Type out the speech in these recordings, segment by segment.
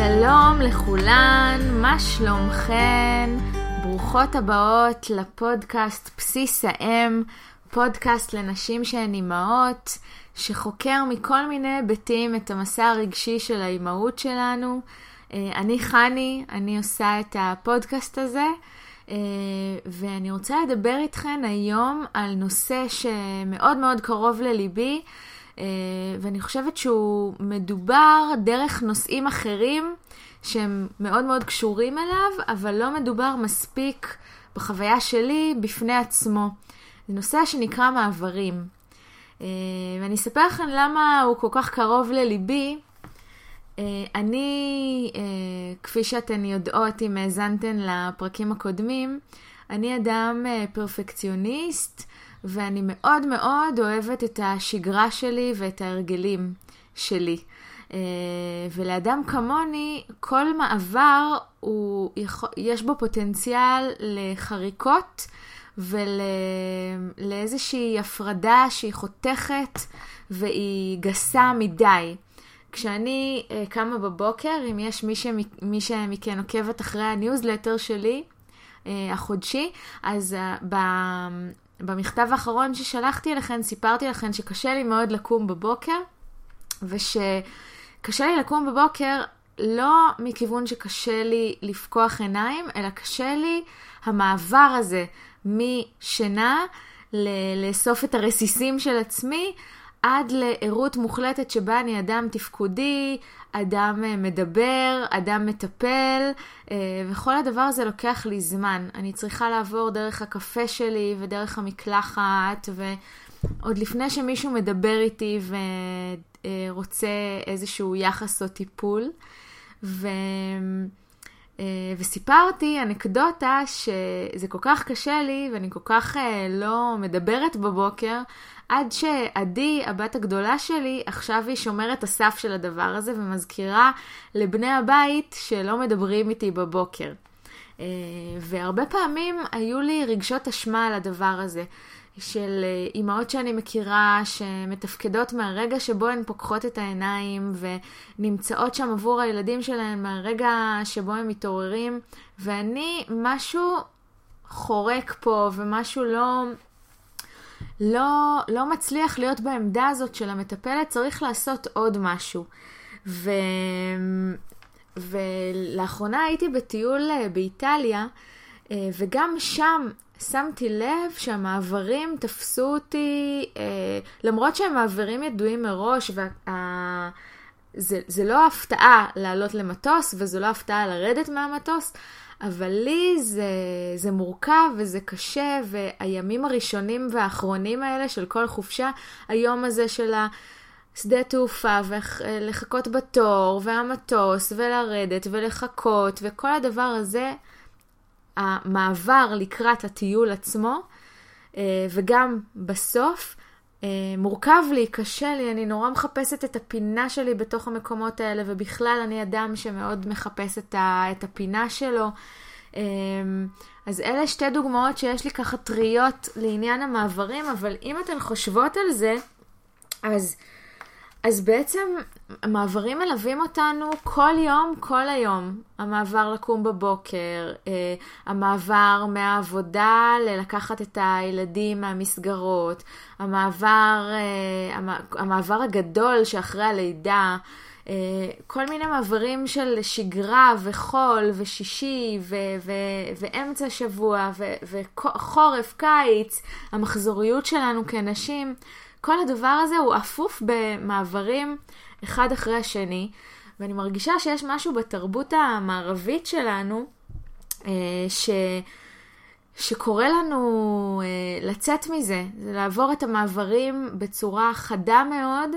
שלום לכולן, מה שלומכן? ברוכות הבאות לפודקאסט בסיס האם, פודקאסט לנשים שהן אימהות, שחוקר מכל מיני היבטים את המסע הרגשי של האימהות שלנו. אה, אני חני, אני עושה את הפודקאסט הזה, אה, ואני רוצה לדבר איתכן היום על נושא שמאוד מאוד קרוב לליבי. אה, ואני חושבת שהוא מדובר דרך נושאים אחרים שהם מאוד מאוד קשורים אליו, אבל לא מדובר מספיק בחוויה שלי בפני עצמו. זה נושא שנקרא מעברים. אה, ואני אספר לכם למה הוא כל כך קרוב לליבי. אה, אני, כפי שאתן יודעות אם האזנתן לפרקים הקודמים, אני אדם פרפקציוניסט, ואני מאוד מאוד אוהבת את השגרה שלי ואת ההרגלים שלי. אה, ולאדם כמוני, כל מעבר, הוא, יש בו פוטנציאל לחריקות ולאיזושהי הפרדה שהיא חותכת והיא גסה מדי. כשאני אה, קמה בבוקר, אם יש מי, שמ, מי שמכן עוקבת אחרי הניוזלטר שלי, uh, החודשי, אז ב... במכתב האחרון ששלחתי אליכן, סיפרתי לכן שקשה לי מאוד לקום בבוקר, ושקשה לי לקום בבוקר לא מכיוון שקשה לי לפקוח עיניים, אלא קשה לי המעבר הזה משינה ל- לאסוף את הרסיסים של עצמי עד לערות מוחלטת שבה אני אדם תפקודי, אדם אה, מדבר, אדם מטפל, אה, וכל הדבר הזה לוקח לי זמן. אני צריכה לעבור דרך הקפה שלי ודרך המקלחת, ועוד לפני שמישהו מדבר איתי ורוצה איזשהו יחס או טיפול. ו... אה, וסיפרתי אנקדוטה שזה כל כך קשה לי ואני כל כך לא מדברת בבוקר, עד שעדי, הבת הגדולה שלי, עכשיו היא שומרת הסף של הדבר הזה ומזכירה לבני הבית שלא מדברים איתי בבוקר. אה, והרבה פעמים היו לי רגשות אשמה על הדבר הזה. של אה, אימהות שאני מכירה שמתפקדות מהרגע שבו הן פוקחות את העיניים ונמצאות שם עבור הילדים שלהן מהרגע שבו הם מתעוררים ואני משהו חורק פה ומשהו לא לא, לא מצליח להיות בעמדה הזאת של המטפלת, צריך לעשות עוד משהו. ו... ולאחרונה הייתי בטיול אה, באיטליה, אה, וגם שם שמתי לב שהמעברים תפסו אותי, אה, למרות שהם מעברים ידועים מראש, וה... זה, זה לא הפתעה לעלות למטוס, וזו לא הפתעה לרדת מהמטוס, אבל לי זה, זה מורכב וזה קשה, והימים הראשונים והאחרונים האלה של כל חופשה, היום הזה של השדה תעופה, ולחכות בתור, והמטוס, ולרדת, ולחכות, וכל הדבר הזה, המעבר לקראת הטיול עצמו, אה, וגם בסוף, אה, מורכב לי, קשה לי, אני נורא מחפשת את הפינה שלי בתוך המקומות האלה, ובכלל אני אדם שמאוד מחפש את, ה, את הפינה שלו. אה, אז אלה שתי דוגמאות שיש לי ככה טריות לעניין המעברים, אבל אם אתן חושבות על זה, אז אז בעצם המעברים מלווים אותנו כל יום, כל היום. המעבר לקום בבוקר, אה, המעבר מהעבודה ללקחת את הילדים מהמסגרות, המעבר, אה, המעבר הגדול שאחרי הלידה, אה, כל מיני מעברים של שגרה וחול ושישי ו- ו- ואמצע שבוע וחורף, קיץ, המחזוריות שלנו כנשים. כל הדבר הזה הוא אפוף במעברים אחד אחרי השני, ואני מרגישה שיש משהו בתרבות המערבית שלנו, אה, ש... שקורא לנו אה, לצאת מזה, זה לעבור את המעברים בצורה חדה מאוד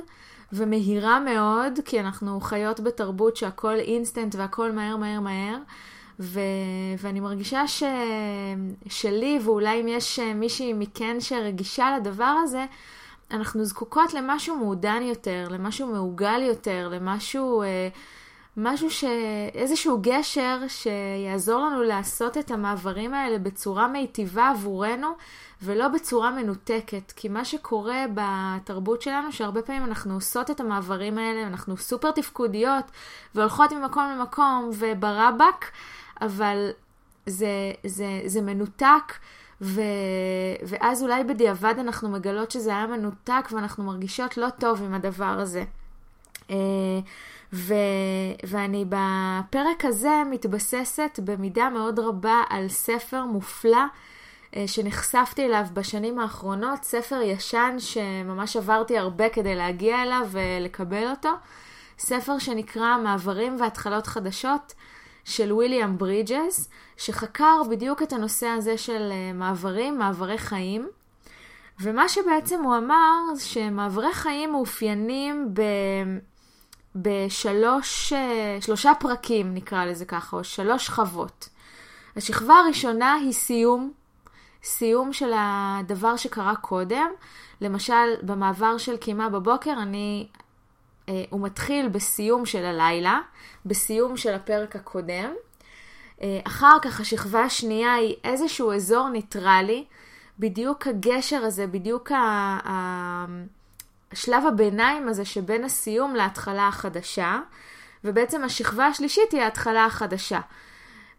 ומהירה מאוד, כי אנחנו חיות בתרבות שהכל אינסטנט והכל מהר מהר מהר. ו- ואני מרגישה ש- שלי, ואולי אם יש מישהי מכן שרגישה לדבר הזה, אנחנו זקוקות למשהו מעודן יותר, למשהו מעוגל יותר, למשהו אה, משהו ש... איזשהו גשר שיעזור לנו לעשות את המעברים האלה בצורה מיטיבה עבורנו, ולא בצורה מנותקת. כי מה שקורה בתרבות שלנו, שהרבה פעמים אנחנו עושות את המעברים האלה, אנחנו סופר תפקודיות, והולכות ממקום למקום, וברבק, אבל זה, זה, זה מנותק. ו... ואז אולי בדיעבד אנחנו מגלות שזה היה מנותק ואנחנו מרגישות לא טוב עם הדבר הזה. אה, ו... ואני בפרק הזה מתבססת במידה מאוד רבה על ספר מופלא אה, שנחשפתי אליו בשנים האחרונות, ספר ישן שממש עברתי הרבה כדי להגיע אליו ולקבל אותו, ספר שנקרא מעברים והתחלות חדשות של ויליאם ברידג'ס, שחקר בדיוק את הנושא הזה של אה, מעברים, מעברי חיים. ומה שבעצם הוא אמר, שמעברי חיים מאופיינים ב... בשלוש, אה, שלושה פרקים נקרא לזה ככה, או שלוש שכבות. השכבה הראשונה היא סיום, סיום של הדבר שקרה קודם. למשל, במעבר של קימה בבוקר, אני, הוא מתחיל בסיום של הלילה, בסיום של הפרק הקודם. אה, אחר כך השכבה השנייה היא איזשהו אזור ניטרלי, בדיוק הגשר הזה, בדיוק ה... ה שלב הביניים הזה שבין הסיום להתחלה החדשה, ובעצם השכבה השלישית היא ההתחלה החדשה.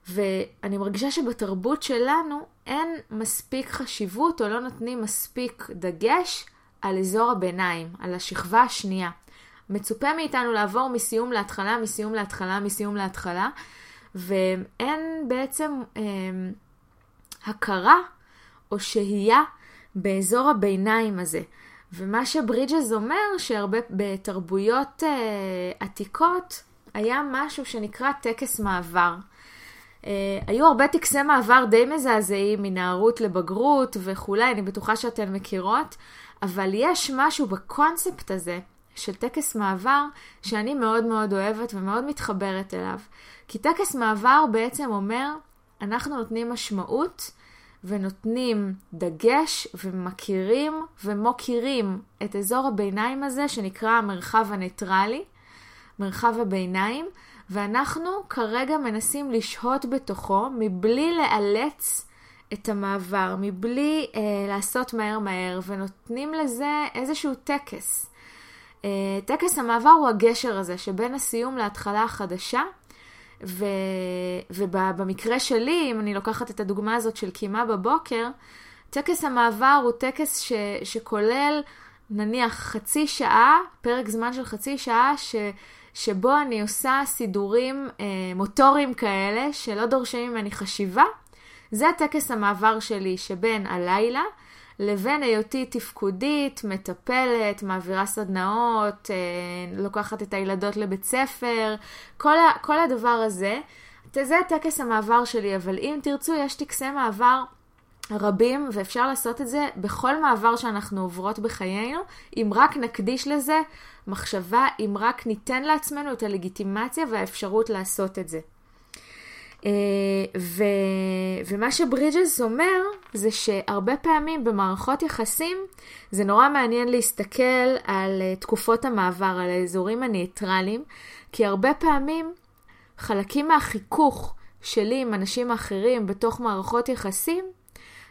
ואני מרגישה שבתרבות שלנו אין מספיק חשיבות או לא נותנים מספיק דגש על אזור הביניים, על השכבה השנייה. מצופה מאיתנו לעבור מסיום להתחלה, מסיום להתחלה, מסיום להתחלה, ואין בעצם אה, הכרה או שהייה באזור הביניים הזה. ומה שברידג'ס אומר, שהרבה בתרבויות אה, עתיקות, היה משהו שנקרא טקס מעבר. אה, היו הרבה טקסי מעבר די מזעזעים, מנערות לבגרות וכולי, אני בטוחה שאתן מכירות, אבל יש משהו בקונספט הזה של טקס מעבר שאני מאוד מאוד אוהבת ומאוד מתחברת אליו. כי טקס מעבר בעצם אומר, אנחנו נותנים משמעות ונותנים דגש ומכירים ומוקירים את אזור הביניים הזה שנקרא המרחב הניטרלי, מרחב הביניים, ואנחנו כרגע מנסים לשהות בתוכו מבלי לאלץ את המעבר, מבלי אה, לעשות מהר מהר, ונותנים לזה איזשהו טקס. אה, טקס המעבר הוא הגשר הזה שבין הסיום להתחלה החדשה, ו, ובמקרה שלי, אם אני לוקחת את הדוגמה הזאת של קימה בבוקר, טקס המעבר הוא טקס ש, שכולל נניח חצי שעה, פרק זמן של חצי שעה, ש, שבו אני עושה סידורים אה, מוטוריים כאלה, שלא דורשים ממני חשיבה. זה טקס המעבר שלי שבין הלילה לבין היותי תפקודית, מטפלת, מעבירה סדנאות, אה, לוקחת את הילדות לבית ספר, כל, ה, כל הדבר הזה. זה טקס המעבר שלי, אבל אם תרצו, יש טקסי מעבר רבים, ואפשר לעשות את זה בכל מעבר שאנחנו עוברות בחיינו, אם רק נקדיש לזה מחשבה, אם רק ניתן לעצמנו את הלגיטימציה והאפשרות לעשות את זה. אה, ו, ומה שברידג'ס אומר זה שהרבה פעמים במערכות יחסים זה נורא מעניין להסתכל על אה, תקופות המעבר, על האזורים הניטרליים, כי הרבה פעמים חלקים מהחיכוך שלי עם אנשים אחרים בתוך מערכות יחסים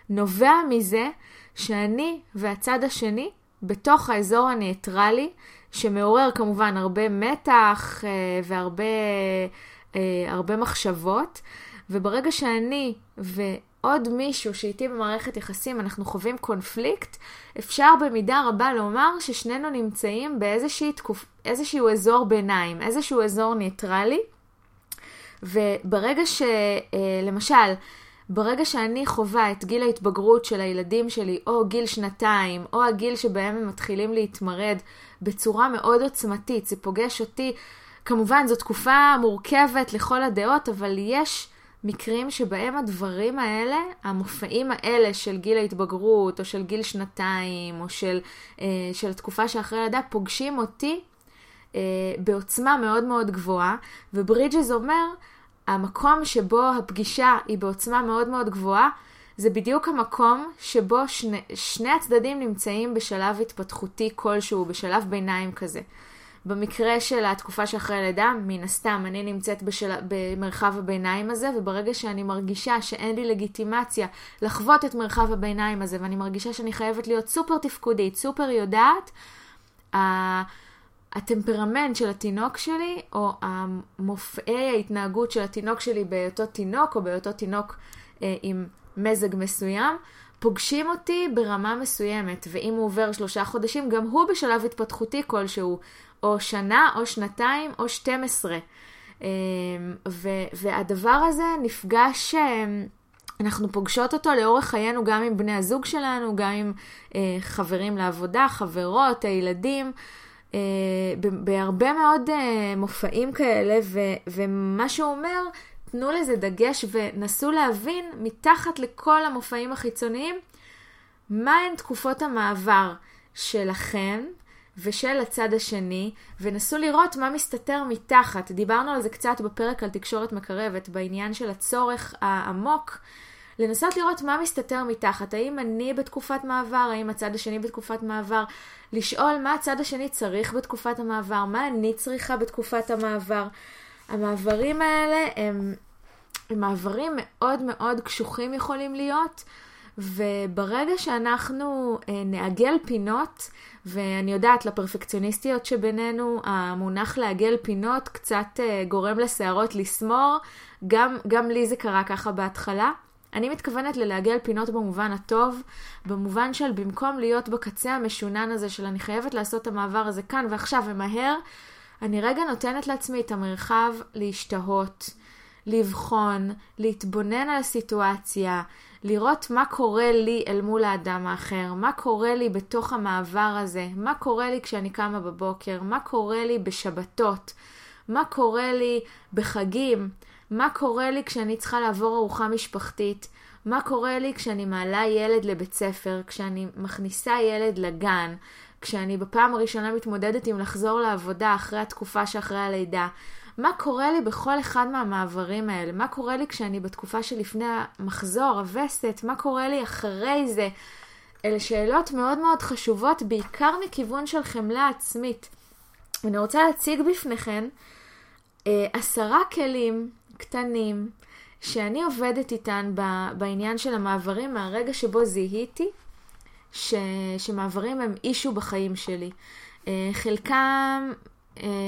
נובע מזה שאני והצד השני בתוך האזור הניטרלי, שמעורר כמובן הרבה מתח אה, והרבה אה, הרבה מחשבות, וברגע שאני ועוד מישהו שאיתי במערכת יחסים אנחנו חווים קונפליקט, אפשר במידה רבה לומר ששנינו נמצאים באיזשהו אזור ביניים, איזשהו אזור ניטרלי, וברגע שלמשל, אה, ברגע שאני חווה את גיל ההתבגרות של הילדים שלי, או גיל שנתיים, או הגיל שבהם הם מתחילים להתמרד בצורה מאוד עוצמתית, זה פוגש אותי כמובן, זו תקופה מורכבת לכל הדעות, אבל יש מקרים שבהם הדברים האלה, המופעים האלה של גיל ההתבגרות, או של גיל שנתיים, או של, אה, של התקופה שאחרי לידה, פוגשים אותי אה, בעוצמה מאוד מאוד גבוהה, וברידג'ס אומר, המקום שבו הפגישה היא בעוצמה מאוד מאוד גבוהה, זה בדיוק המקום שבו שני, שני הצדדים נמצאים בשלב התפתחותי כלשהו, בשלב ביניים כזה. במקרה של התקופה שאחרי הלידה, מן הסתם, אני נמצאת בשל... במרחב הביניים הזה, וברגע שאני מרגישה שאין לי לגיטימציה לחוות את מרחב הביניים הזה, ואני מרגישה שאני חייבת להיות סופר תפקודית, סופר יודעת, הטמפרמנט של התינוק שלי, או מופעי ההתנהגות של התינוק שלי בהיותו תינוק, או בהיותו תינוק אה, עם מזג מסוים, פוגשים אותי ברמה מסוימת, ואם הוא עובר שלושה חודשים, גם הוא בשלב התפתחותי כלשהו, או שנה, או שנתיים, או 12. אה, והדבר הזה נפגש, אה, אנחנו פוגשות אותו לאורך חיינו גם עם בני הזוג שלנו, גם עם אה, חברים לעבודה, חברות, הילדים. בהרבה מאוד מופעים כאלה, ומה שהוא אומר, תנו לזה דגש ונסו להבין מתחת לכל המופעים החיצוניים, מהן תקופות המעבר שלכם ושל הצד השני, ונסו לראות מה מסתתר מתחת. דיברנו על זה קצת בפרק על תקשורת מקרבת, בעניין של הצורך העמוק. לנסות לראות מה מסתתר מתחת, האם אני בתקופת מעבר, האם הצד השני בתקופת מעבר, לשאול מה הצד השני צריך בתקופת המעבר, מה אני צריכה בתקופת המעבר. המעברים האלה הם, הם מעברים מאוד מאוד קשוחים יכולים להיות, וברגע שאנחנו אה, נעגל פינות, ואני יודעת, לפרפקציוניסטיות שבינינו, המונח לעגל פינות קצת אה, גורם לשערות לסמור, גם, גם לי זה קרה ככה בהתחלה. אני מתכוונת ללעגל פינות במובן הטוב, במובן של במקום להיות בקצה המשונן הזה של אני חייבת לעשות את המעבר הזה כאן ועכשיו ומהר, אני רגע נותנת לעצמי את המרחב להשתהות, לבחון, להתבונן על הסיטואציה, לראות מה קורה לי אל מול האדם האחר, מה קורה לי בתוך המעבר הזה, מה קורה לי כשאני קמה בבוקר, מה קורה לי בשבתות, מה קורה לי בחגים, מה קורה לי כשאני צריכה לעבור ארוחה משפחתית, מה קורה לי כשאני מעלה ילד לבית ספר, כשאני מכניסה ילד לגן, כשאני בפעם הראשונה מתמודדת עם לחזור לעבודה אחרי התקופה שאחרי הלידה. מה קורה לי בכל אחד מהמעברים האלה? מה קורה לי כשאני בתקופה שלפני המחזור, הווסת? מה קורה לי אחרי זה? אלה שאלות מאוד מאוד חשובות, בעיקר מכיוון של חמלה עצמית. אני רוצה להציג בפניכם אה, עשרה כלים קטנים שאני עובדת איתן בעניין של המעברים מהרגע שבו זיהיתי ש, שמעברים הם אישו בחיים שלי. אה, חלקם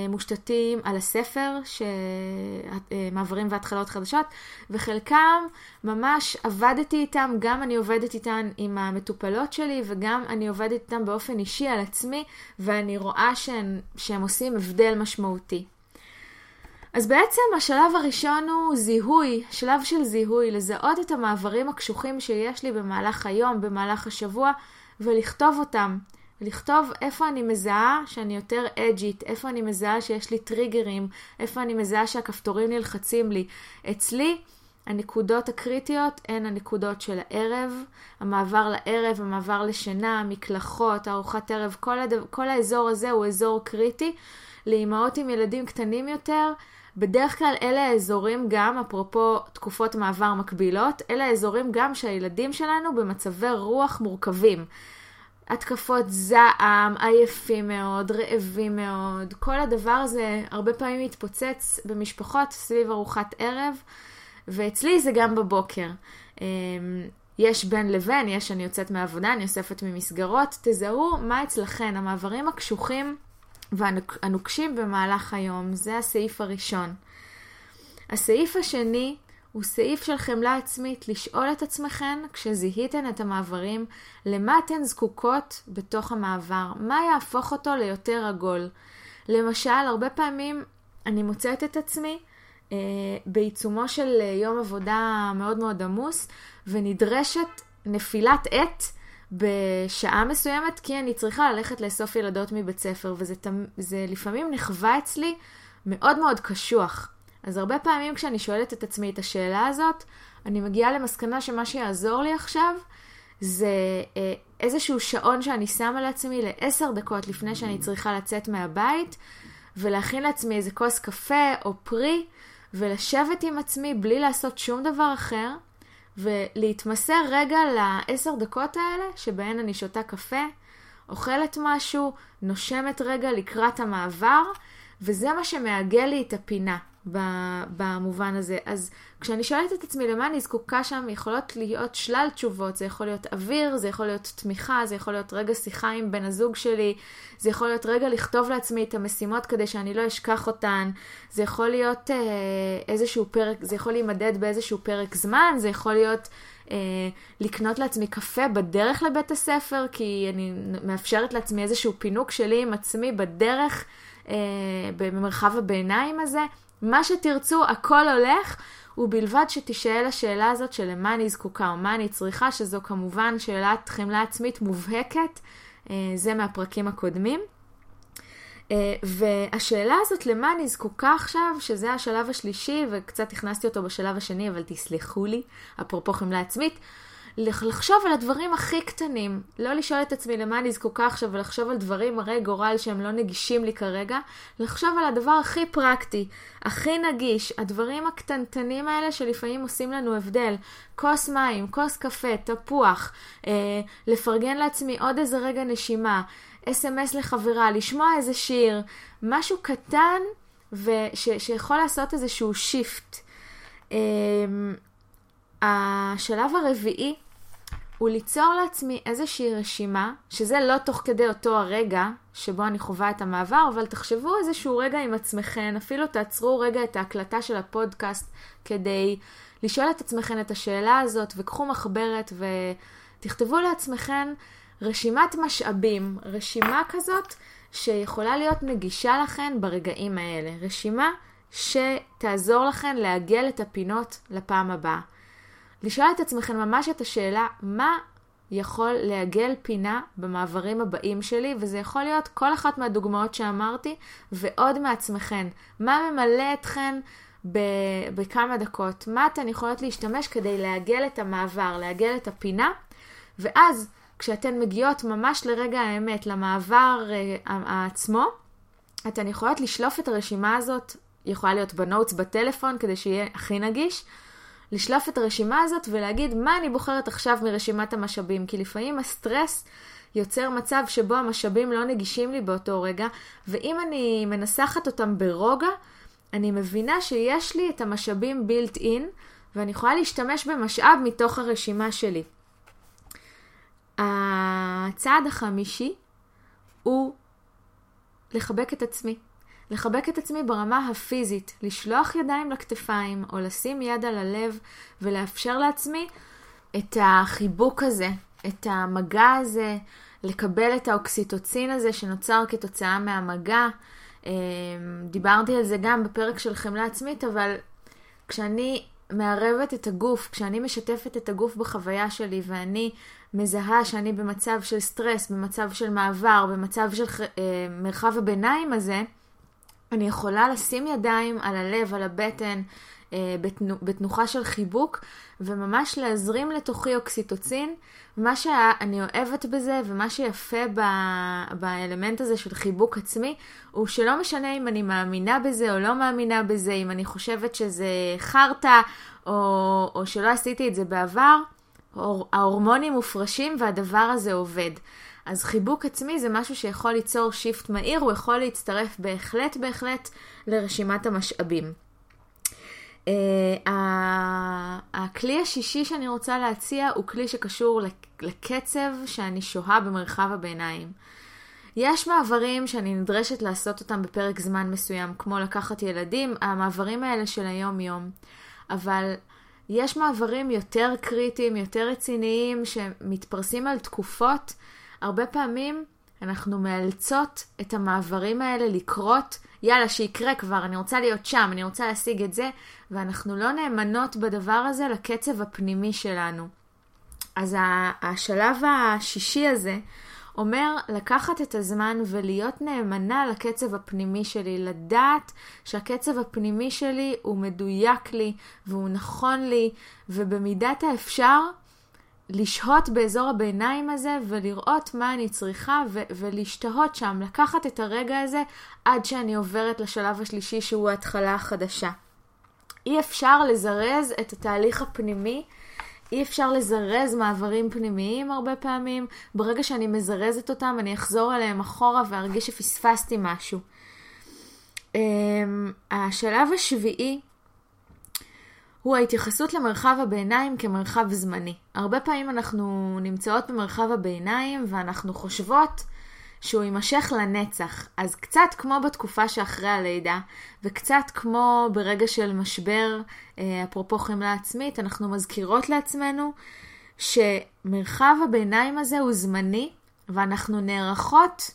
מושתתים על הספר, מעברים והתחלות חדשות, וחלקם ממש עבדתי איתם, גם אני עובדת איתן עם המטופלות שלי, וגם אני עובדת איתם באופן אישי על עצמי, ואני רואה שהם, שהם עושים הבדל משמעותי. אז בעצם השלב הראשון הוא זיהוי, שלב של זיהוי, לזהות את המעברים הקשוחים שיש לי במהלך היום, במהלך השבוע, ולכתוב אותם. לכתוב איפה אני מזהה שאני יותר אג'ית, איפה אני מזהה שיש לי טריגרים, איפה אני מזהה שהכפתורים נלחצים לי. אצלי הנקודות הקריטיות הן הנקודות של הערב, המעבר לערב, המעבר לשינה, מקלחות, ארוחת ערב, כל, הדו, כל האזור הזה הוא אזור קריטי. לאימהות עם ילדים קטנים יותר, בדרך כלל אלה האזורים גם, אפרופו תקופות מעבר מקבילות, אלה האזורים גם שהילדים שלנו במצבי רוח מורכבים. התקפות זעם, עייפים מאוד, רעבים מאוד, כל הדבר הזה הרבה פעמים מתפוצץ במשפחות סביב ארוחת ערב, ואצלי זה גם בבוקר. אמ, יש בין לבין, יש אני יוצאת מהעבודה, אני אוספת ממסגרות, תזהו מה אצלכן, המעברים הקשוחים והנוקשים במהלך היום, זה הסעיף הראשון. הסעיף השני הוא סעיף של חמלה עצמית, לשאול את עצמכן, כשזיהיתן את המעברים, למה אתן זקוקות בתוך המעבר, מה יהפוך אותו ליותר עגול. למשל, הרבה פעמים אני מוצאת את עצמי אה, בעיצומו של יום עבודה מאוד מאוד עמוס, ונדרשת נפילת עט בשעה מסוימת, כי אני צריכה ללכת לאסוף ילדות מבית ספר, וזה לפעמים נחווה אצלי מאוד מאוד קשוח. אז הרבה פעמים כשאני שואלת את עצמי את השאלה הזאת, אני מגיעה למסקנה שמה שיעזור לי עכשיו זה אה, איזשהו שעון שאני שמה לעצמי לעשר דקות לפני שאני צריכה לצאת מהבית, ולהכין לעצמי איזה כוס קפה או פרי, ולשבת עם עצמי בלי לעשות שום דבר אחר, ולהתמסר רגע לעשר דקות האלה שבהן אני שותה קפה, אוכלת משהו, נושמת רגע לקראת המעבר, וזה מה שמעגל לי את הפינה במובן הזה. אז כשאני שואלת את עצמי למה אני זקוקה שם, יכולות להיות שלל תשובות. זה יכול להיות אוויר, זה יכול להיות תמיכה, זה יכול להיות רגע שיחה עם בן הזוג שלי, זה יכול להיות רגע לכתוב לעצמי את המשימות כדי שאני לא אשכח אותן, זה יכול להיות אה, איזשהו פרק, זה יכול להימדד באיזשהו פרק זמן, זה יכול להיות... אה, לקנות לעצמי קפה בדרך לבית הספר, כי אני מאפשרת לעצמי איזשהו פינוק שלי עם עצמי בדרך, אה, במרחב הביניים הזה. מה שתרצו, הכל הולך, ובלבד שתישאל השאלה הזאת של למה אני זקוקה או מה אני צריכה, שזו כמובן שאלת חמלה עצמית מובהקת, אה, זה מהפרקים הקודמים. אה, והשאלה הזאת, למה אני זקוקה עכשיו, שזה השלב השלישי, וקצת הכנסתי אותו בשלב השני, אבל תסלחו לי, אפרופו חמלה עצמית, לחשוב על הדברים הכי קטנים, לא לשאול את עצמי למה אני זקוקה עכשיו ולחשוב על דברים הרי גורל שהם לא נגישים לי כרגע, לחשוב על הדבר הכי פרקטי, הכי נגיש, הדברים הקטנטנים האלה שלפעמים עושים לנו הבדל, כוס מים, כוס קפה, תפוח, אה, לפרגן לעצמי עוד איזה רגע נשימה, אס.אם.אס לחברה, לשמוע איזה שיר, משהו קטן וש, שיכול לעשות איזשהו שיפט. אה, השלב הרביעי הוא ליצור לעצמי איזושהי רשימה, שזה לא תוך כדי אותו הרגע שבו אני חווה את המעבר, אבל תחשבו איזשהו רגע עם עצמכם, אפילו תעצרו רגע את ההקלטה של הפודקאסט כדי לשאול את עצמכם את השאלה הזאת, וקחו מחברת ותכתבו לעצמכם רשימת משאבים, רשימה כזאת שיכולה להיות נגישה לכם ברגעים האלה. רשימה שתעזור לכם לעגל את הפינות לפעם הבאה. לשאול את עצמכם ממש את השאלה, מה יכול לעגל פינה במעברים הבאים שלי, וזה יכול להיות כל אחת מהדוגמאות שאמרתי, ועוד מעצמכם. מה ממלא אתכן ב- בכמה דקות? מה אתן יכולות להשתמש כדי לעגל את המעבר, לעגל את הפינה? ואז, כשאתן מגיעות ממש לרגע האמת, למעבר uh, עצמו, אתן יכולות לשלוף את הרשימה הזאת, יכולה להיות בנוטס בטלפון כדי שיהיה הכי נגיש, לשלוף את הרשימה הזאת ולהגיד מה אני בוחרת עכשיו מרשימת המשאבים, כי לפעמים הסטרס יוצר מצב שבו המשאבים לא נגישים לי באותו רגע, ואם אני מנסחת אותם ברוגע, אני מבינה שיש לי את המשאבים built in, ואני יכולה להשתמש במשאב מתוך הרשימה שלי. הצעד החמישי הוא לחבק את עצמי. לחבק את עצמי ברמה הפיזית, לשלוח ידיים לכתפיים או לשים יד על הלב ולאפשר לעצמי את החיבוק הזה, את המגע הזה, לקבל את האוקסיטוצין הזה שנוצר כתוצאה מהמגע. אמ, דיברתי על זה גם בפרק של חמלה עצמית, אבל כשאני מערבת את הגוף, כשאני משתפת את הגוף בחוויה שלי ואני מזהה שאני במצב של סטרס, במצב של מעבר, במצב של אה, מרחב הביניים הזה, אני יכולה לשים ידיים על הלב, על הבטן, אה, בתנוחה של חיבוק, וממש להזרים לתוכי אוקסיטוצין. מה שאני אוהבת בזה, ומה שיפה ב, באלמנט הזה של חיבוק עצמי, הוא שלא משנה אם אני מאמינה בזה או לא מאמינה בזה, אם אני חושבת שזה חרטא, או, או שלא עשיתי את זה בעבר, ההורמונים מופרשים והדבר הזה עובד. אז חיבוק עצמי זה משהו שיכול ליצור שיפט מהיר, הוא יכול להצטרף בהחלט בהחלט לרשימת המשאבים. Uh, הכלי השישי שאני רוצה להציע הוא כלי שקשור לקצב שאני שוהה במרחב הביניים. יש מעברים שאני נדרשת לעשות אותם בפרק זמן מסוים, כמו לקחת ילדים, המעברים האלה של היום-יום. אבל יש מעברים יותר קריטיים, יותר רציניים, שמתפרסים על תקופות הרבה פעמים אנחנו מאלצות את המעברים האלה לקרות, יאללה, שיקרה כבר, אני רוצה להיות שם, אני רוצה להשיג את זה, ואנחנו לא נאמנות בדבר הזה לקצב הפנימי שלנו. אז השלב השישי הזה אומר לקחת את הזמן ולהיות נאמנה לקצב הפנימי שלי, לדעת שהקצב הפנימי שלי הוא מדויק לי והוא נכון לי, ובמידת האפשר לשהות באזור הביניים הזה ולראות מה אני צריכה ו- ולהשתהות שם, לקחת את הרגע הזה עד שאני עוברת לשלב השלישי שהוא ההתחלה החדשה. אי אפשר לזרז את התהליך הפנימי אי אפשר לזרז מעברים פנימיים הרבה פעמים. ברגע שאני מזרזת אותם, אני אחזור אליהם אחורה וארגיש שפספסתי משהו. אמ, השלב השביעי הוא ההתייחסות למרחב הביניים כמרחב זמני. הרבה פעמים אנחנו נמצאות במרחב הביניים ואנחנו חושבות שהוא יימשך לנצח. אז קצת כמו בתקופה שאחרי הלידה, וקצת כמו ברגע של משבר, אה, אפרופו חמלה עצמית, אנחנו מזכירות לעצמנו שמרחב הביניים הזה הוא זמני, ואנחנו נערכות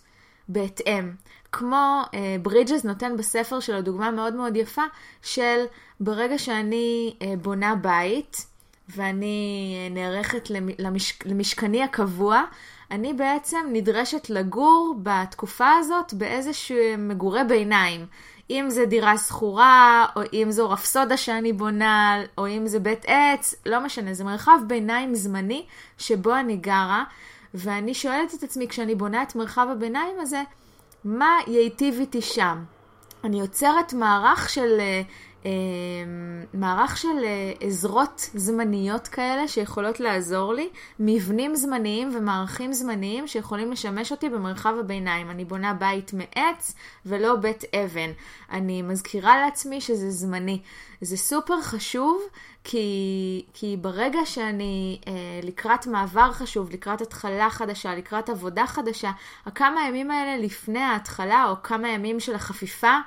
בהתאם. כמו אה, ברידג'ס נותן בספר שלו דוגמה מאוד מאוד יפה של ברגע שאני אה, בונה בית ואני אה, נערכת למש, למשכני הקבוע, אני בעצם נדרשת לגור בתקופה הזאת באיזשהו מגורי ביניים. אם זה דירה שכורה, או אם זו רפסודה שאני בונה, או אם זה בית עץ, לא משנה, זה מרחב ביניים זמני שבו אני גרה, ואני שואלת את עצמי כשאני בונה את מרחב הביניים הזה, מה ייטיב איתי שם? אני יוצרת מערך של אה, מערך של אה, עזרות זמניות כאלה שיכולות לעזור לי, מבנים זמניים ומערכים זמניים שיכולים לשמש אותי במרחב הביניים. אני בונה בית מעץ ולא בית אבן. אני מזכירה לעצמי שזה זמני. זה סופר חשוב כי, כי ברגע שאני אה, לקראת מעבר חשוב, לקראת התחלה חדשה, לקראת עבודה חדשה, הכמה ימים האלה לפני ההתחלה או כמה ימים של החפיפה,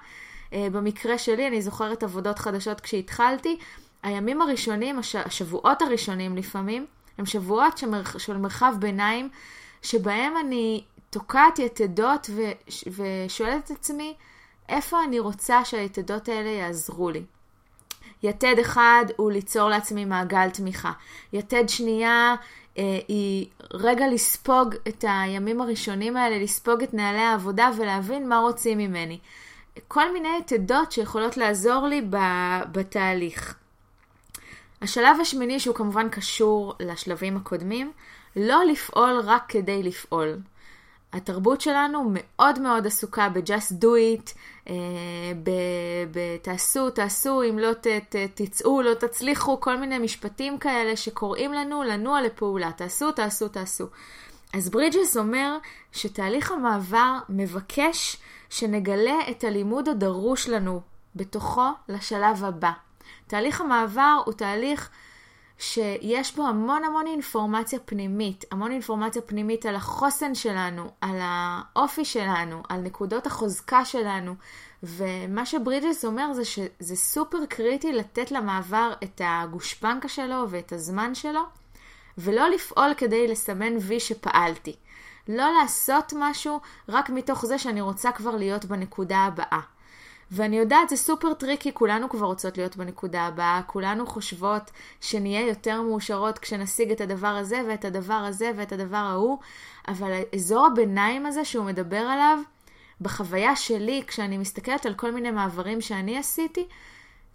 במקרה שלי, אני זוכרת עבודות חדשות כשהתחלתי, הימים הראשונים, הש... השבועות הראשונים לפעמים, הם שבועות שמר... של מרחב ביניים, שבהם אני תוקעת יתדות ו... ושואלת את עצמי, איפה אני רוצה שהיתדות האלה יעזרו לי. יתד אחד הוא ליצור לעצמי מעגל תמיכה. יתד שנייה אה, היא רגע לספוג את הימים הראשונים האלה, לספוג את נהלי העבודה ולהבין מה רוצים ממני. כל מיני עתדות שיכולות לעזור לי בתהליך. השלב השמיני, שהוא כמובן קשור לשלבים הקודמים, לא לפעול רק כדי לפעול. התרבות שלנו מאוד מאוד עסוקה ב-just do it, אה, בתעשו, תעשו, אם לא ת, ת, תצאו, לא תצליחו, כל מיני משפטים כאלה שקוראים לנו לנוע לפעולה. תעשו, תעשו, תעשו. אז ברידג'ס אומר שתהליך המעבר מבקש שנגלה את הלימוד הדרוש לנו בתוכו לשלב הבא. תהליך המעבר הוא תהליך שיש בו המון המון אינפורמציה פנימית, המון אינפורמציה פנימית על החוסן שלנו, על האופי שלנו, על נקודות החוזקה שלנו, ומה שברידג'ס אומר זה שזה סופר קריטי לתת למעבר את הגושפנקה שלו ואת הזמן שלו, ולא לפעול כדי לסמן וי שפעלתי. לא לעשות משהו רק מתוך זה שאני רוצה כבר להיות בנקודה הבאה. ואני יודעת, זה super tricky, כולנו כבר רוצות להיות בנקודה הבאה, כולנו חושבות שנהיה יותר מאושרות כשנשיג את הדבר הזה ואת הדבר הזה ואת הדבר ההוא, אבל אזור הביניים הזה שהוא מדבר עליו, בחוויה שלי, כשאני מסתכלת על כל מיני מעברים שאני עשיתי,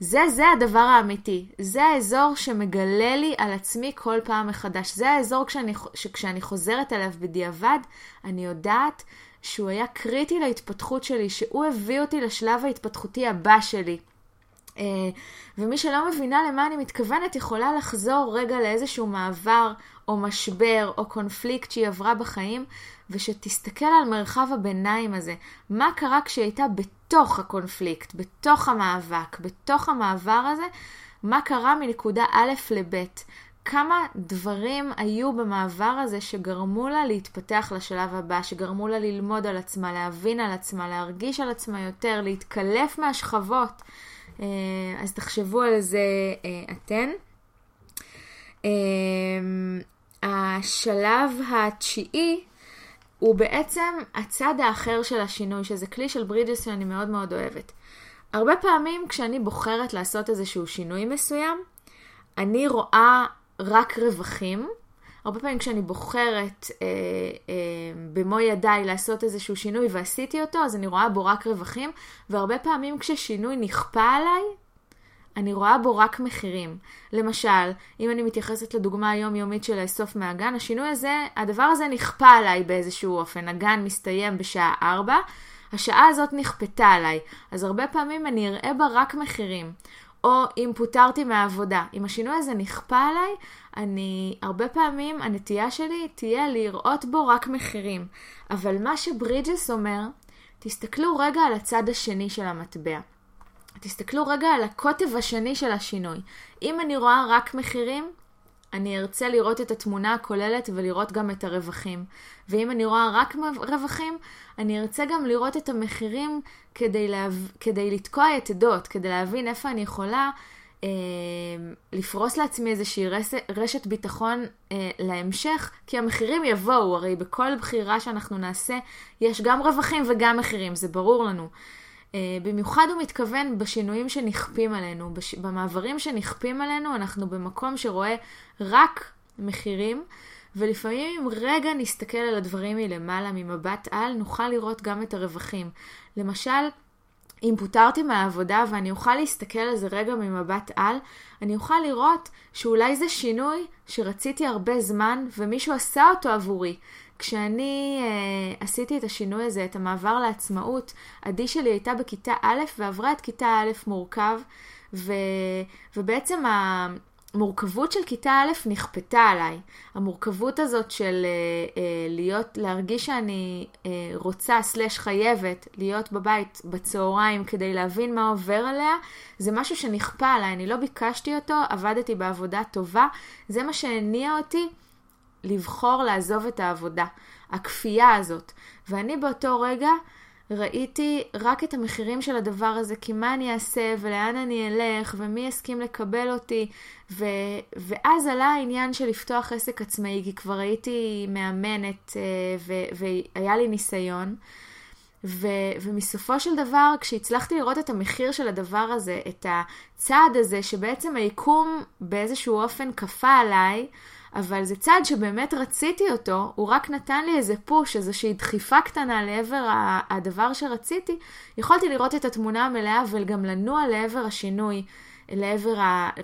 זה, זה הדבר האמיתי. זה האזור שמגלה לי על עצמי כל פעם מחדש. זה האזור כשאני, שכשאני חוזרת אליו בדיעבד, אני יודעת שהוא היה קריטי להתפתחות שלי, שהוא הביא אותי לשלב ההתפתחותי הבא שלי. אה, ומי שלא מבינה למה אני מתכוונת, יכולה לחזור רגע לאיזשהו מעבר או משבר או קונפליקט שהיא עברה בחיים, ושתסתכל על מרחב הביניים הזה. מה קרה כשהיא הייתה בתוך הקונפליקט, בתוך המאבק, בתוך המעבר הזה, מה קרה מנקודה א' לב'. כמה דברים היו במעבר הזה שגרמו לה להתפתח לשלב הבא, שגרמו לה ללמוד על עצמה, להבין על עצמה, להרגיש על עצמה יותר, להתקלף מהשכבות. אה, אז תחשבו על זה אה, אתן. אה, השלב התשיעי הוא בעצם הצד האחר של השינוי, שזה כלי של ברידג'ס שאני מאוד מאוד אוהבת. הרבה פעמים כשאני בוחרת לעשות איזשהו שינוי מסוים, אני רואה רק רווחים. הרבה פעמים כשאני בוחרת אה, אה, במו ידיי לעשות איזשהו שינוי ועשיתי אותו, אז אני רואה בו רק רווחים, והרבה פעמים כששינוי נכפה עליי, אני רואה בו רק מחירים. למשל, אם אני מתייחסת לדוגמה היומיומית של לאסוף מהגן, השינוי הזה, הדבר הזה נכפה עליי באיזשהו אופן. הגן מסתיים בשעה 4, השעה הזאת נכפתה עליי, אז הרבה פעמים אני אראה בה רק מחירים. או אם פוטרתי מהעבודה. אם השינוי הזה נכפה עליי, אני, הרבה פעמים הנטייה שלי תהיה לראות בו רק מחירים. אבל מה שברידג'ס אומר, תסתכלו רגע על הצד השני של המטבע. תסתכלו רגע על הקוטב השני של השינוי. אם אני רואה רק מחירים, אני ארצה לראות את התמונה הכוללת ולראות גם את הרווחים. ואם אני רואה רק רווחים, אני ארצה גם לראות את המחירים כדי, לה... כדי לתקוע יתדות, כדי להבין איפה אני יכולה אה, לפרוס לעצמי איזושהי רש... רשת ביטחון אה, להמשך, כי המחירים יבואו, הרי בכל בחירה שאנחנו נעשה יש גם רווחים וגם מחירים, זה ברור לנו. Uh, במיוחד הוא מתכוון בשינויים שנכפים עלינו, בש... במעברים שנכפים עלינו, אנחנו במקום שרואה רק מחירים, ולפעמים אם רגע נסתכל על הדברים מלמעלה, ממבט על, נוכל לראות גם את הרווחים. למשל, אם פוטרתי מהעבודה ואני אוכל להסתכל על זה רגע ממבט על, אני אוכל לראות שאולי זה שינוי שרציתי הרבה זמן ומישהו עשה אותו עבורי. כשאני uh, עשיתי את השינוי הזה, את המעבר לעצמאות, עדי שלי הייתה בכיתה א' ועברה את כיתה א' מורכב, ו, ובעצם המורכבות של כיתה א' נכפתה עליי. המורכבות הזאת של uh, uh, להיות, להרגיש שאני uh, רוצה, סלש חייבת, להיות בבית בצהריים כדי להבין מה עובר עליה, זה משהו שנכפה עליי, אני לא ביקשתי אותו, עבדתי בעבודה טובה, זה מה שהניע אותי. לבחור לעזוב את העבודה. הכפייה הזאת. ואני באותו רגע ראיתי רק את המחירים של הדבר הזה, כי מה אני אעשה ולאן אני אלך ומי יסכים לקבל אותי. ו... ואז עלה העניין של לפתוח עסק עצמאי, כי כבר הייתי מאמנת אה, ו... והיה לי ניסיון. ו... ומסופו של דבר, כשהצלחתי לראות את המחיר של הדבר הזה, את הצעד הזה, שבעצם היקום באיזשהו אופן כפה עליי, אבל זה צעד שבאמת רציתי אותו, הוא רק נתן לי איזה פוש, איזושהי דחיפה קטנה לעבר הדבר שרציתי, יכולתי לראות את התמונה המלאה וגם לנוע לעבר השינוי. לעבר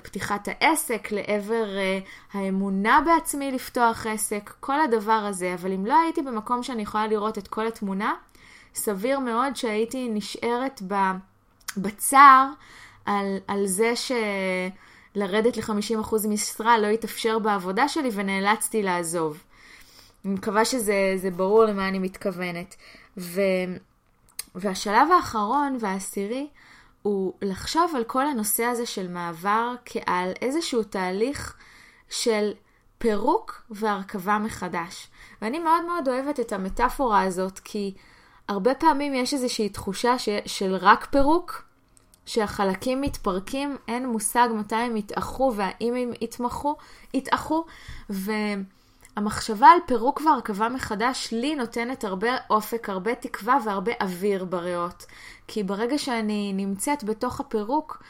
פתיחת העסק, לעבר uh, האמונה בעצמי לפתוח עסק, כל הדבר הזה. אבל אם לא הייתי במקום שאני יכולה לראות את כל התמונה, סביר מאוד שהייתי נשארת בצער על, על זה ש... לרדת ל-50% משרה לא התאפשר בעבודה שלי ונאלצתי לעזוב. אני מקווה שזה ברור למה אני מתכוונת. ו, והשלב האחרון והעשירי הוא לחשוב על כל הנושא הזה של מעבר כעל איזשהו תהליך של פירוק והרכבה מחדש. ואני מאוד מאוד אוהבת את המטאפורה הזאת, כי הרבה פעמים יש איזושהי תחושה ש, של רק פירוק, שהחלקים מתפרקים, אין מושג מתי הם יתאחו והאם הם יתמחו, יתאחו, והמחשבה על פירוק והרכבה מחדש לי נותנת הרבה אופק, הרבה תקווה והרבה אוויר בריאות. כי ברגע שאני נמצאת בתוך הפירוק,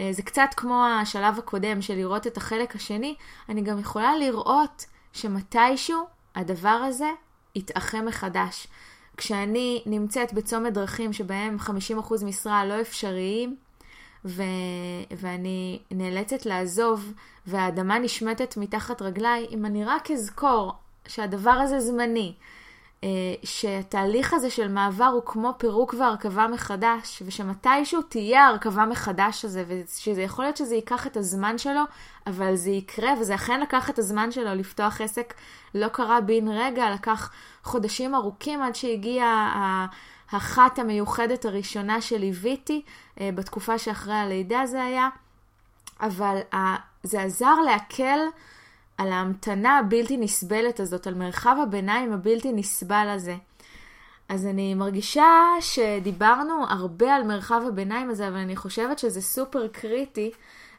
אה, זה קצת כמו השלב הקודם של לראות את החלק השני, אני גם יכולה לראות שמתישהו הדבר הזה יתאחה מחדש. כשאני נמצאת בצומת דרכים שבהם 50% משרה לא אפשריים, ו... ואני נאלצת לעזוב, והאדמה נשמטת מתחת רגליי, אם אני רק אזכור שהדבר הזה זמני, שהתהליך הזה של מעבר הוא כמו פירוק והרכבה מחדש, ושמתישהו תהיה הרכבה מחדש הזה, ושזה יכול להיות שזה ייקח את הזמן שלו, אבל זה יקרה, וזה אכן לקח את הזמן שלו לפתוח עסק, לא קרה בן רגע, לקח חודשים ארוכים עד שהגיעה החת המיוחדת הראשונה שליוויתי, אה, בתקופה שאחרי הלידה זה היה, אבל זה עזר להקל על ההמתנה הבלתי נסבלת הזאת, על מרחב הביניים הבלתי נסבל הזה. אז אני מרגישה שדיברנו הרבה על מרחב הביניים הזה, אבל אני חושבת שזה סופר קריטי,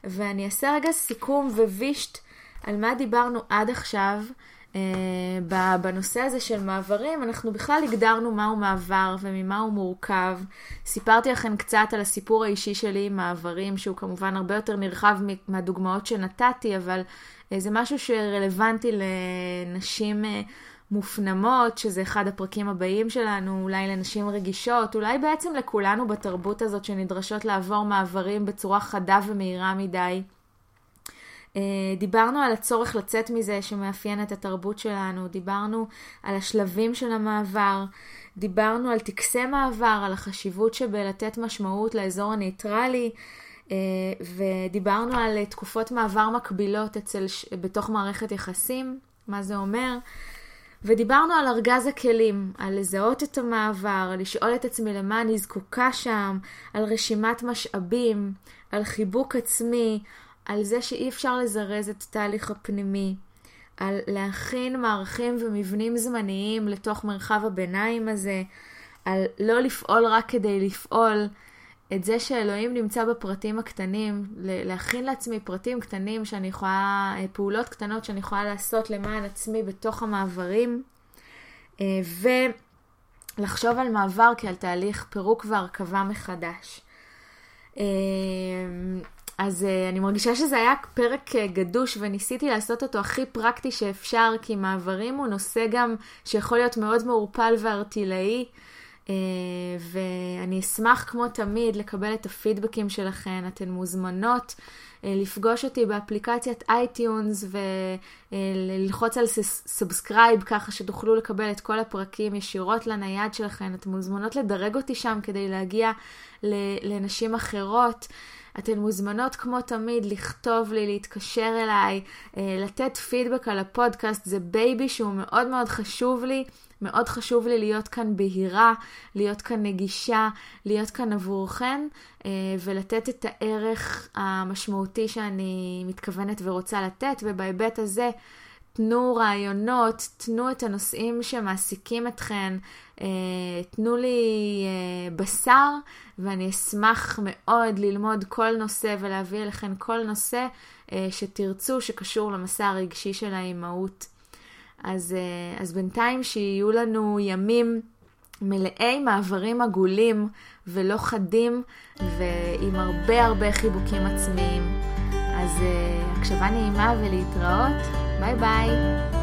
ואני אעשה רגע סיכום ווישט על מה דיברנו עד עכשיו. Uh, בנושא הזה של מעברים, אנחנו בכלל הגדרנו מהו מעבר וממה הוא מורכב. סיפרתי לכם קצת על הסיפור האישי שלי עם מעברים, שהוא כמובן הרבה יותר נרחב מהדוגמאות שנתתי, אבל זה משהו שרלוונטי לנשים uh, מופנמות, שזה אחד הפרקים הבאים שלנו, אולי לנשים רגישות, אולי בעצם לכולנו בתרבות הזאת שנדרשות לעבור מעברים בצורה חדה ומהירה מדי. אה, דיברנו על הצורך לצאת מזה שמאפיין את התרבות שלנו, דיברנו על השלבים של המעבר, דיברנו על טקסי מעבר, על החשיבות שבלתת משמעות לאזור הניטרלי, ודיברנו על תקופות מעבר מקבילות אצל, בתוך מערכת יחסים, מה זה אומר. ודיברנו על ארגז הכלים, על לזהות את המעבר, לשאול את עצמי למה אני זקוקה שם, על רשימת משאבים, על חיבוק עצמי, על זה שאי אפשר לזרז את התהליך הפנימי, על להכין מערכים ומבנים זמניים לתוך מרחב הביניים הזה, על לא לפעול רק כדי לפעול, את זה שאלוהים נמצא בפרטים הקטנים, להכין לעצמי פרטים קטנים שאני יכולה, אה, פעולות קטנות שאני יכולה לעשות למען עצמי בתוך המעברים, אה, ולחשוב על מעבר כעל תהליך פירוק והרכבה מחדש. אה, אז אני מרגישה שזה היה פרק גדוש וניסיתי לעשות אותו הכי פרקטי שאפשר, כי מעברים הוא נושא גם שיכול להיות מאוד מעורפל וערטילאי. אה, ואני אשמח כמו תמיד לקבל את הפידבקים שלכן. אתן מוזמנות אה, לפגוש אותי באפליקציית iTunes וללחוץ על subscribe ככה שתוכלו לקבל את כל הפרקים ישירות לנייד שלכן. אתן מוזמנות לדרג אותי שם כדי להגיע לנשים אחרות. אתן מוזמנות כמו תמיד לכתוב לי, להתקשר אליי, אה, לתת פידבק על הפודקאסט, זה בייבי שהוא מאוד מאוד חשוב לי. מאוד חשוב לי להיות כאן בהירה, להיות כאן נגישה, להיות כאן עבורכן, אה, ולתת את הערך המשמעותי שאני מתכוונת ורוצה לתת, ובהיבט הזה, תנו רעיונות, תנו את הנושאים שמעסיקים אתכן, אה, תנו לי אה, בשר, ואני אשמח מאוד ללמוד כל נושא ולהביא אליכן כל נושא שתרצו שקשור למסע הרגשי של האימהות. אז, אה, אז בינתיים שיהיו לנו ימים מלאי מעברים עגולים ולא חדים ועם הרבה הרבה חיבוקים עצמיים. אז uh, הקשבה נעימה ולהתראות. ביי ביי.